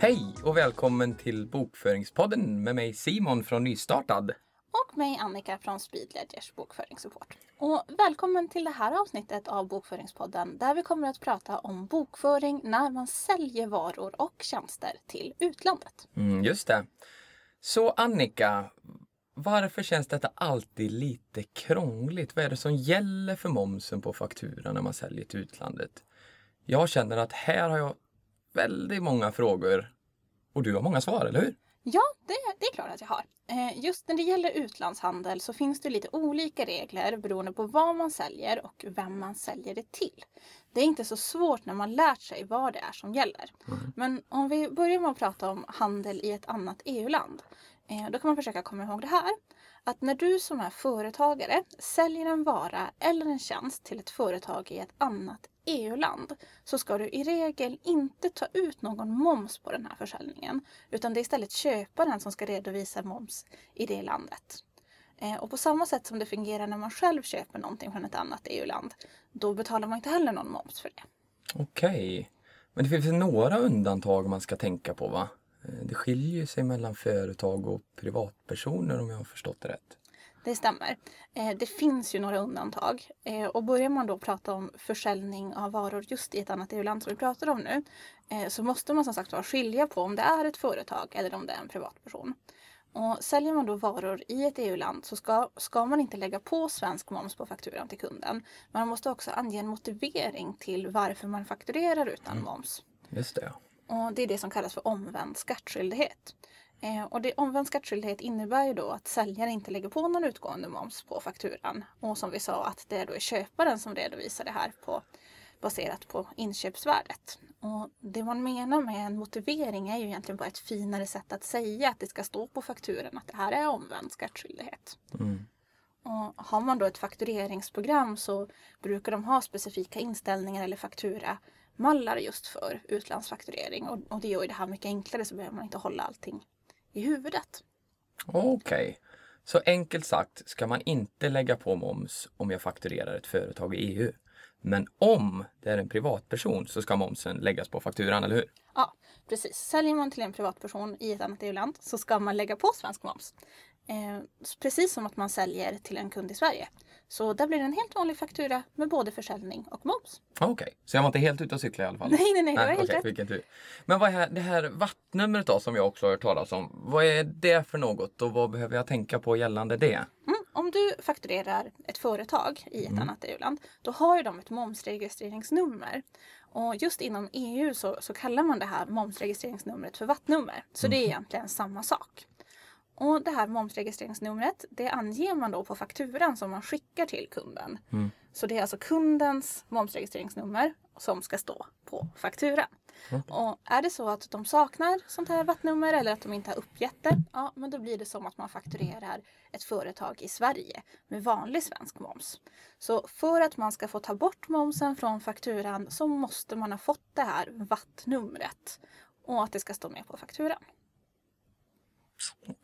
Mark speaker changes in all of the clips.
Speaker 1: Hej och välkommen till Bokföringspodden med mig Simon från Nystartad.
Speaker 2: Och mig Annika från Speedledgers bokföringssupport. Och välkommen till det här avsnittet av Bokföringspodden där vi kommer att prata om bokföring när man säljer varor och tjänster till utlandet.
Speaker 1: Mm, just det. Så Annika, varför känns detta alltid lite krångligt? Vad är det som gäller för momsen på fakturan när man säljer till utlandet? Jag känner att här har jag väldigt många frågor och du har många svar, eller hur?
Speaker 2: Ja, det, det är klart att jag har. Eh, just när det gäller utlandshandel så finns det lite olika regler beroende på vad man säljer och vem man säljer det till. Det är inte så svårt när man lärt sig vad det är som gäller.
Speaker 1: Mm.
Speaker 2: Men om vi börjar med att prata om handel i ett annat EU-land. Eh, då kan man försöka komma ihåg det här. Att när du som är företagare säljer en vara eller en tjänst till ett företag i ett annat EU-land så ska du i regel inte ta ut någon moms på den här försäljningen. Utan det är istället köparen som ska redovisa moms i det landet. Eh, och på samma sätt som det fungerar när man själv köper någonting från ett annat EU-land, då betalar man inte heller någon moms för det.
Speaker 1: Okej. Men det finns några undantag man ska tänka på va? Eh, det skiljer ju sig mellan företag och privatpersoner om jag har förstått det rätt.
Speaker 2: Det stämmer. Eh, det finns ju några undantag. Eh, och börjar man då prata om försäljning av varor just i ett annat EU-land som vi pratar om nu. Eh, så måste man som sagt var skilja på om det är ett företag eller om det är en privatperson. Och säljer man då varor i ett EU-land så ska, ska man inte lägga på svensk moms på fakturan till kunden. Man måste också ange en motivering till varför man fakturerar utan moms.
Speaker 1: Just det.
Speaker 2: Och det är det som kallas för omvänd skattskyldighet. Eh, och det omvänd skattskyldighet innebär ju då att säljaren inte lägger på någon utgående moms på fakturan. Och som vi sa att det då är köparen som redovisar det här på, baserat på inköpsvärdet. Och det man menar med en motivering är ju egentligen bara ett finare sätt att säga att det ska stå på fakturan att det här är omvänd skattskyldighet.
Speaker 1: Mm.
Speaker 2: Och har man då ett faktureringsprogram så brukar de ha specifika inställningar eller fakturamallar just för utlandsfakturering. Och, och det gör ju det här mycket enklare så behöver man inte hålla allting i huvudet.
Speaker 1: Okej. Så enkelt sagt ska man inte lägga på moms om jag fakturerar ett företag i EU. Men om det är en privatperson så ska momsen läggas på fakturan, eller hur?
Speaker 2: Ja, precis. Säljer man till en privatperson i ett annat EU-land så ska man lägga på svensk moms. Eh, precis som att man säljer till en kund i Sverige. Så där blir det en helt vanlig faktura med både försäljning och moms.
Speaker 1: Okej, så jag var inte helt ute och cykla i alla fall?
Speaker 2: Nej, nej, nej, du har helt
Speaker 1: okej,
Speaker 2: rätt.
Speaker 1: vilken tur. Men vad är det här vattnumret då som jag också har hört talas om? Vad är det för något och vad behöver jag tänka på gällande det?
Speaker 2: Mm, om du fakturerar ett företag i ett annat EU-land, då har ju de ett momsregistreringsnummer. Och just inom EU så, så kallar man det här momsregistreringsnumret för vattnummer. Så det är egentligen samma sak. Och det här momsregistreringsnumret, det anger man då på fakturan som man skickar till kunden. Så det är alltså kundens momsregistreringsnummer som ska stå på fakturan. Och är det så att de saknar sånt här vattnummer eller att de inte har uppgett det, ja men då blir det som att man fakturerar ett företag i Sverige med vanlig svensk moms. Så för att man ska få ta bort momsen från fakturan så måste man ha fått det här vattnumret och att det ska stå med på fakturan.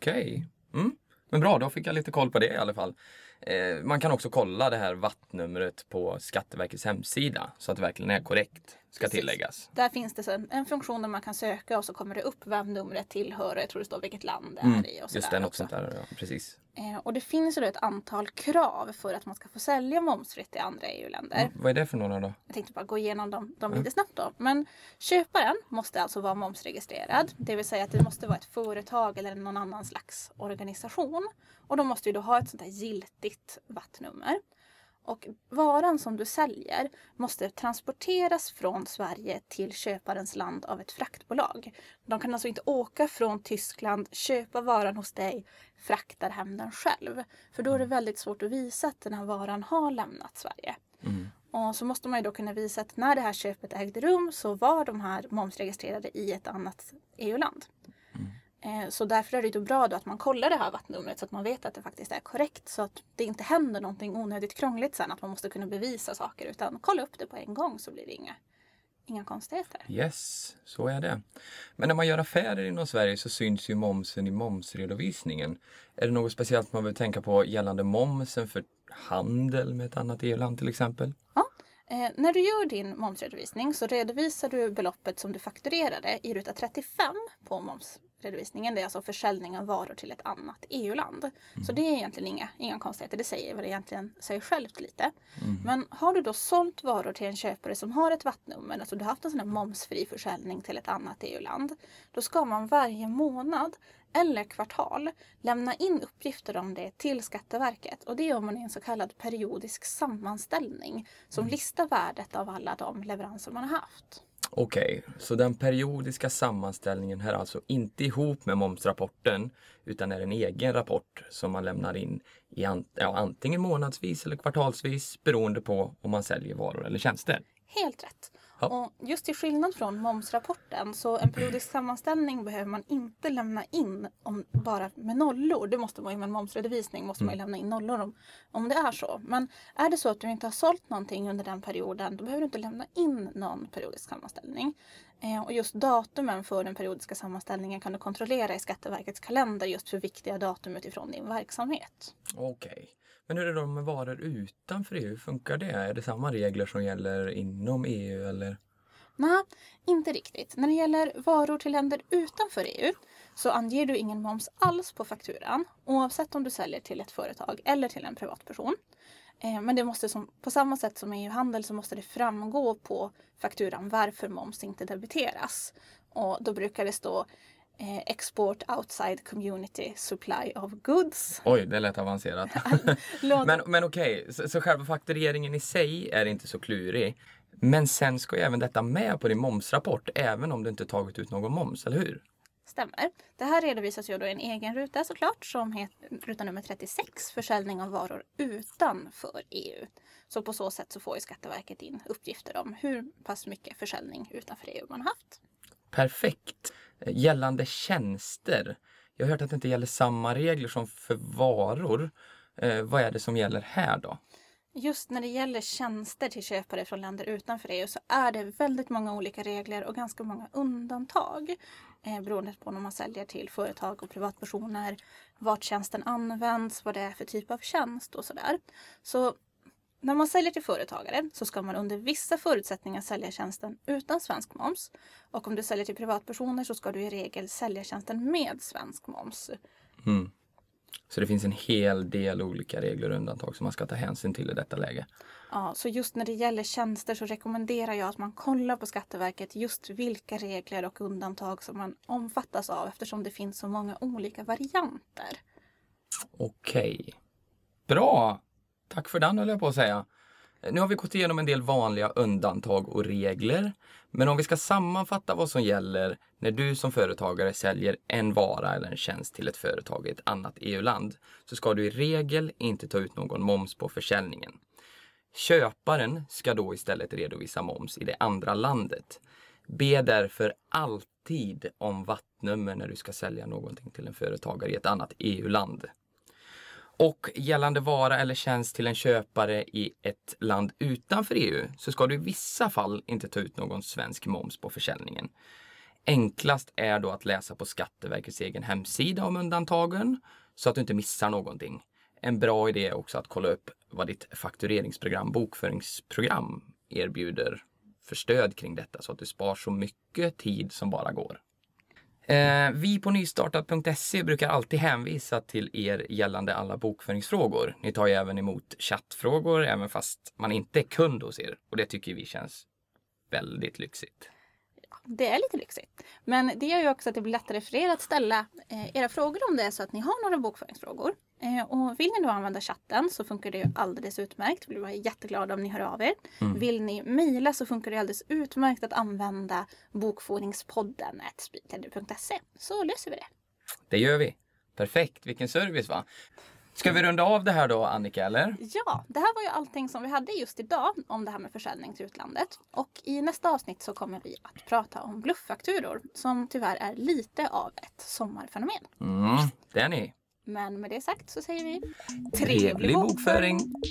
Speaker 1: Okej. Mm. Men bra, då fick jag lite koll på det i alla fall. Eh, man kan också kolla det här vattnumret på Skatteverkets hemsida så att det verkligen är korrekt, ska
Speaker 2: Precis.
Speaker 1: tilläggas.
Speaker 2: Där finns det sen en funktion där man kan söka och så kommer det upp vem numret tillhör. Jag tror det står vilket land det är
Speaker 1: Mm,
Speaker 2: i. Och
Speaker 1: just det, något
Speaker 2: också.
Speaker 1: sånt där. Ja, precis.
Speaker 2: Eh, och det finns ju ett antal krav för att man ska få sälja momsfritt i andra EU-länder.
Speaker 1: Vad är det för några då?
Speaker 2: Jag tänkte bara gå igenom dem, dem lite snabbt då. Men köparen måste alltså vara momsregistrerad. Det vill säga att det måste vara ett företag eller någon annan slags organisation. Och de måste ju då ha ett sånt här giltigt vattnummer. Och varan som du säljer måste transporteras från Sverige till köparens land av ett fraktbolag. De kan alltså inte åka från Tyskland, köpa varan hos dig, frakta hem den själv. För då är det väldigt svårt att visa att den här varan har lämnat Sverige. Och så måste man ju då kunna visa att när det här köpet ägde rum så var de här momsregistrerade i ett annat EU-land. Eh, Så därför är det ju bra då att man kollar det här vattnumret så att man vet att det faktiskt är korrekt. Så att det inte händer någonting onödigt krångligt sen att man måste kunna bevisa saker. Utan kolla upp det på en gång så blir det inga, inga konstigheter.
Speaker 1: Yes, så är det. Men när man gör affärer inom Sverige så syns ju momsen i momsredovisningen. Är det något speciellt man behöver tänka på gällande momsen för handel med ett annat EU-land till exempel?
Speaker 2: Ja, Eh, när du gör din momsredovisning så redovisar du beloppet som du fakturerade i ruta 35 på momsredovisningen. Det är alltså försäljning av varor till ett annat EU-land. Mm. Så det är egentligen inga, inga konstigheter. Det säger väl egentligen sig självt lite. Mm. Men har du då sålt varor till en köpare som har ett vattnummer, alltså du har haft en sån här momsfri försäljning till ett annat EU-land. Då ska man varje månad eller kvartal lämna in uppgifter om det till Skatteverket och det gör man i en så kallad periodisk sammanställning som mm. listar värdet av alla de leveranser man har haft.
Speaker 1: Okej, okay, så den periodiska sammanställningen hör alltså inte ihop med momsrapporten utan är en egen rapport som man lämnar in i an ja, antingen månadsvis eller kvartalsvis beroende på om man säljer varor eller tjänster.
Speaker 2: Helt rätt. Ja. Och just till skillnad från momsrapporten så en periodisk sammanställning behöver man inte lämna in om, bara med nollor. Det måste man ju med en momsredovisning måste man mm. lämna in nollor om, om det är så. Men är det så att du inte har sålt någonting under den perioden då behöver du inte lämna in någon periodisk sammanställning. Eh, och just datumen för den periodiska sammanställningen kan du kontrollera i Skatteverkets kalender just för viktiga datum utifrån din verksamhet.
Speaker 1: Okej. Okay. Men hur är det då med varor utanför EU? Funkar det? Är det samma regler som gäller inom EU eller?
Speaker 2: Nej, inte riktigt. När det gäller varor till länder utanför EU så anger du ingen moms alls på fakturan oavsett om du säljer till ett företag eller till en privatperson. Eh, men det måste som, på samma sätt som EU-handel så måste det framgå på fakturan varför moms inte debiteras. Och då brukar det stå eh, export outside community supply of goods.
Speaker 1: Oj, det lät avancerat. men men okej, okay. så, så själva faktureringen i sig är inte så klurig. Men sen ska ju även detta med på din momsrapport även om du inte tagit ut någon moms, eller hur?
Speaker 2: Stämmer. Det här redovisas ju då i en egen ruta såklart som heter ruta nummer 36, försäljning av varor utanför EU. Så på så sätt så får ju Skatteverket in uppgifter om hur pass mycket försäljning utanför EU man haft.
Speaker 1: Perfekt. Gällande tjänster. Jag har hört att det inte gäller samma regler som för varor. Eh, vad är det som gäller här då?
Speaker 2: Just när det gäller tjänster till köpare från länder utanför EU så är det väldigt många olika regler och ganska många undantag. Eh, beroende på om man säljer till företag och privatpersoner, vart tjänsten används, vad det är för typ av tjänst och sådär. Så när man säljer till företagare så ska man under vissa förutsättningar sälja tjänsten utan svensk moms. Och om du säljer till privatpersoner så ska du i regel sälja tjänsten med svensk moms.
Speaker 1: Mm. Så det finns en hel del olika regler och undantag som man ska ta hänsyn till i detta läge.
Speaker 2: Ja, så just när det gäller tjänster så rekommenderar jag att man kollar på Skatteverket just vilka regler och undantag som man omfattas av eftersom det finns så många olika varianter.
Speaker 1: Okej. Bra! Tack för den höll jag på att säga. Nu har vi gått igenom en del vanliga undantag och regler. Men om vi ska sammanfatta vad som gäller när du som företagare säljer en vara eller en tjänst till ett företag i ett annat EU-land så ska du i regel inte ta ut någon moms på försäljningen. Köparen ska då istället redovisa moms i det andra landet. Be därför alltid om vattnummer när du ska sälja någonting till en företagare i ett annat EU-land. Och gällande vara eller tjänst till en köpare i ett land utanför EU så ska du i vissa fall inte ta ut någon svensk moms på försäljningen. Enklast är då att läsa på Skatteverkets egen hemsida om undantagen så att du inte missar någonting. En bra idé är också att kolla upp vad ditt faktureringsprogram, bokföringsprogram erbjuder för stöd kring detta så att du spar så mycket tid som bara går. Eh, vi på nystartat.se brukar alltid hänvisa till er gällande alla bokföringsfrågor. Ni tar ju även emot chattfrågor även fast man inte är kund hos er och det tycker vi känns väldigt lyxigt.
Speaker 2: Det är lite lyxigt. Men det gör ju också att det blir lättare för er att ställa eh, era frågor om det är så att ni har några bokföringsfrågor. Eh, och vill ni då använda chatten så funkar det alldeles utmärkt. Vi blir jätteglada om ni hör av er. Mm. Vill ni mejla så funkar det alldeles utmärkt att använda bokföringspodden spritleder.se så löser vi det.
Speaker 1: Det gör vi. Perfekt, vilken service va? Ska vi runda av det här då Annika eller?
Speaker 2: Ja, det här var ju allting som vi hade just idag om det här med försäljning till utlandet. Och i nästa avsnitt så kommer vi att prata om blufffakturor som tyvärr är lite av ett sommarfenomen.
Speaker 1: Mm, det är ni.
Speaker 2: Men med det sagt så säger vi
Speaker 1: trevlig, trevlig bokföring. bokföring.